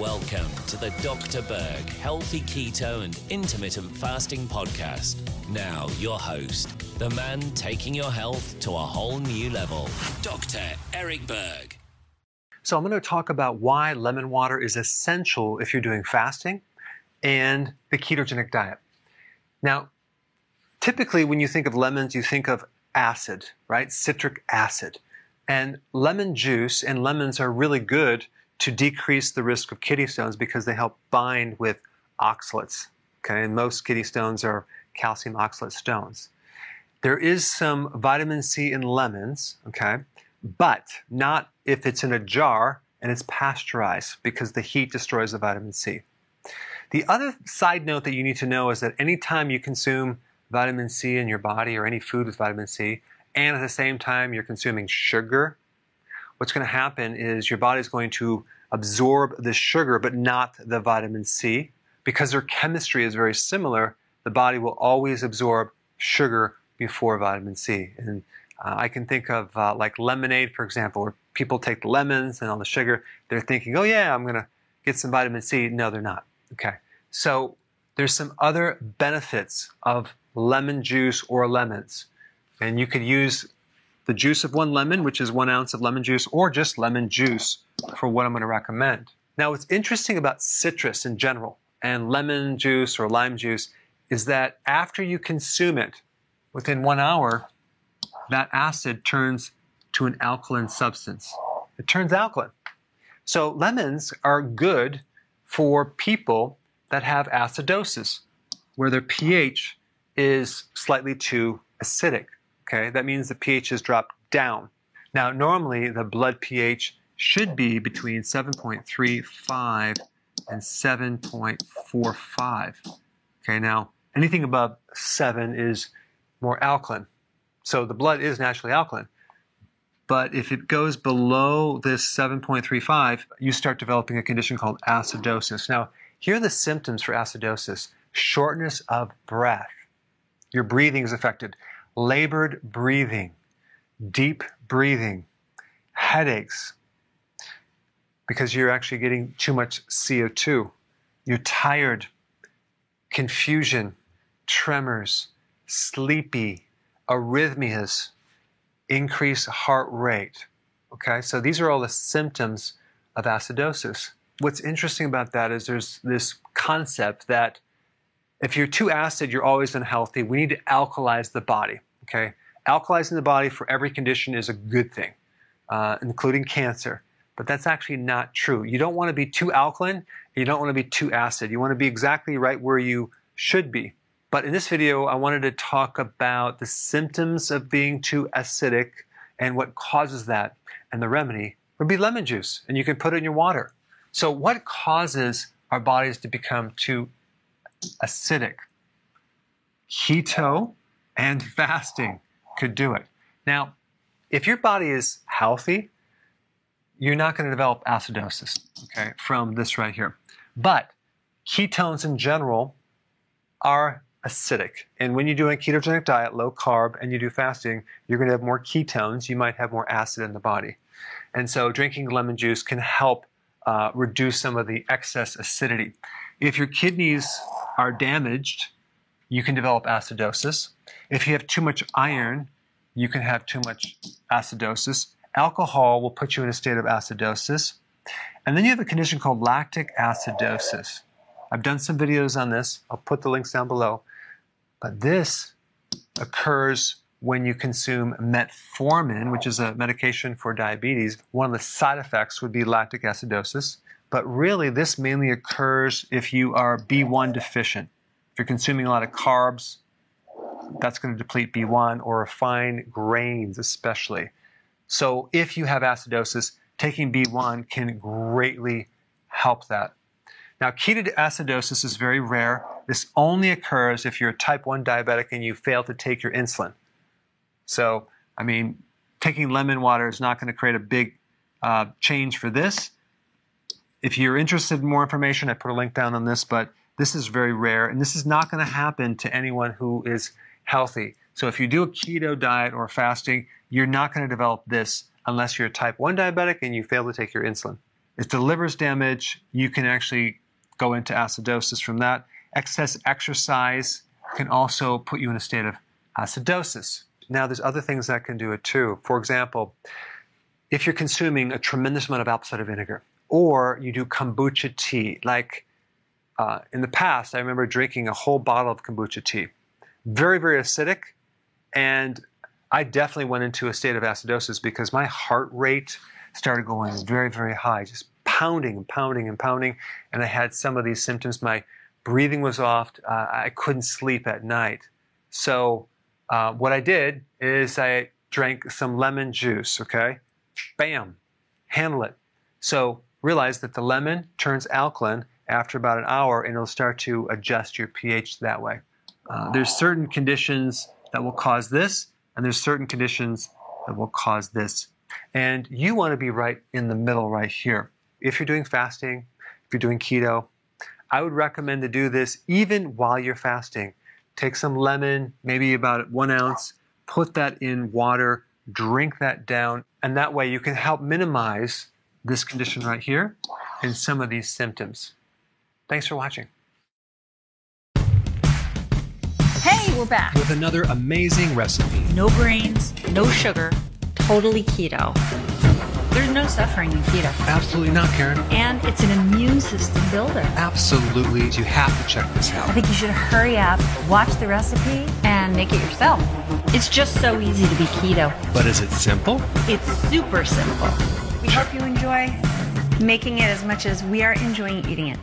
Welcome to the Dr. Berg Healthy Keto and Intermittent Fasting Podcast. Now, your host, the man taking your health to a whole new level, Dr. Eric Berg. So, I'm going to talk about why lemon water is essential if you're doing fasting and the ketogenic diet. Now, typically when you think of lemons, you think of acid, right? Citric acid. And lemon juice and lemons are really good to decrease the risk of kidney stones because they help bind with oxalates. Okay, and most kidney stones are calcium oxalate stones. There is some vitamin C in lemons, okay, but not if it's in a jar and it's pasteurized because the heat destroys the vitamin C. The other side note that you need to know is that anytime you consume vitamin C in your body or any food with vitamin C, and at the same time you're consuming sugar, what's going to happen is your body is going to absorb the sugar but not the vitamin C. Because their chemistry is very similar, the body will always absorb sugar before vitamin C. And uh, I can think of uh, like lemonade, for example, where people take the lemons and all the sugar. They're thinking, oh, yeah, I'm going to get some vitamin C. No, they're not. Okay. So there's some other benefits of lemon juice or lemons. And you could use the juice of one lemon, which is one ounce of lemon juice, or just lemon juice for what I'm going to recommend. Now, what's interesting about citrus in general and lemon juice or lime juice is that after you consume it, within one hour, that acid turns to an alkaline substance. It turns alkaline. So, lemons are good for people that have acidosis, where their pH is slightly too acidic. Okay, that means the pH has dropped down. Now, normally the blood pH should be between 7.35 and 7.45. Okay, now anything above 7 is more alkaline. So the blood is naturally alkaline. But if it goes below this 7.35, you start developing a condition called acidosis. Now, here are the symptoms for acidosis shortness of breath. Your breathing is affected labored breathing, deep breathing, headaches, because you're actually getting too much CO2. You're tired, confusion, tremors, sleepy, arrhythmias, increased heart rate. Okay, so these are all the symptoms of acidosis. What's interesting about that is there's this concept that if you're too acid, you're always unhealthy. We need to alkalize the body. Okay, alkalizing the body for every condition is a good thing, uh, including cancer. But that's actually not true. You don't want to be too alkaline. You don't want to be too acid. You want to be exactly right where you should be. But in this video, I wanted to talk about the symptoms of being too acidic and what causes that. And the remedy would be lemon juice, and you can put it in your water. So, what causes our bodies to become too acidic. Keto and fasting could do it. Now, if your body is healthy, you're not going to develop acidosis, okay, from this right here. But ketones in general are acidic. And when you do a ketogenic diet, low carb, and you do fasting, you're going to have more ketones. You might have more acid in the body. And so drinking lemon juice can help uh, reduce some of the excess acidity. If your kidneys are damaged, you can develop acidosis. If you have too much iron, you can have too much acidosis. Alcohol will put you in a state of acidosis. And then you have a condition called lactic acidosis. I've done some videos on this. I'll put the links down below. But this occurs when you consume metformin, which is a medication for diabetes. One of the side effects would be lactic acidosis. But really, this mainly occurs if you are B1 deficient. You're consuming a lot of carbs, that's going to deplete B1 or refined grains, especially. So, if you have acidosis, taking B1 can greatly help that. Now, ketoacidosis is very rare. This only occurs if you're a type 1 diabetic and you fail to take your insulin. So, I mean, taking lemon water is not going to create a big uh, change for this. If you're interested in more information, I put a link down on this, but this is very rare, and this is not going to happen to anyone who is healthy. So if you do a keto diet or fasting, you're not going to develop this unless you're a type 1 diabetic and you fail to take your insulin. if the liver's damaged, you can actually go into acidosis from that. Excess exercise can also put you in a state of acidosis. Now, there's other things that can do it too. For example, if you're consuming a tremendous amount of apple cider vinegar, or you do kombucha tea, like uh, in the past, I remember drinking a whole bottle of kombucha tea. Very, very acidic, and I definitely went into a state of acidosis because my heart rate started going very, very high, just pounding and pounding and pounding. And I had some of these symptoms. My breathing was off. Uh, I couldn't sleep at night. So uh, what I did is I drank some lemon juice. Okay, bam, handle it. So realize that the lemon turns alkaline after about an hour, and it'll start to adjust your pH that way. Uh, there's certain conditions that will cause this, and there's certain conditions that will cause this. And you want to be right in the middle right here. If you're doing fasting, if you're doing keto, I would recommend to do this even while you're fasting. Take some lemon, maybe about one ounce, put that in water, drink that down, and that way you can help minimize this condition right here and some of these symptoms. Thanks for watching. Hey, we're back. With another amazing recipe. No grains, no sugar, totally keto. There's no suffering in keto. Absolutely not, Karen. And it's an immune system builder. Absolutely. You have to check this out. I think you should hurry up, watch the recipe, and make it yourself. It's just so easy to be keto. But is it simple? It's super simple. We hope you enjoy making it as much as we are enjoying eating it.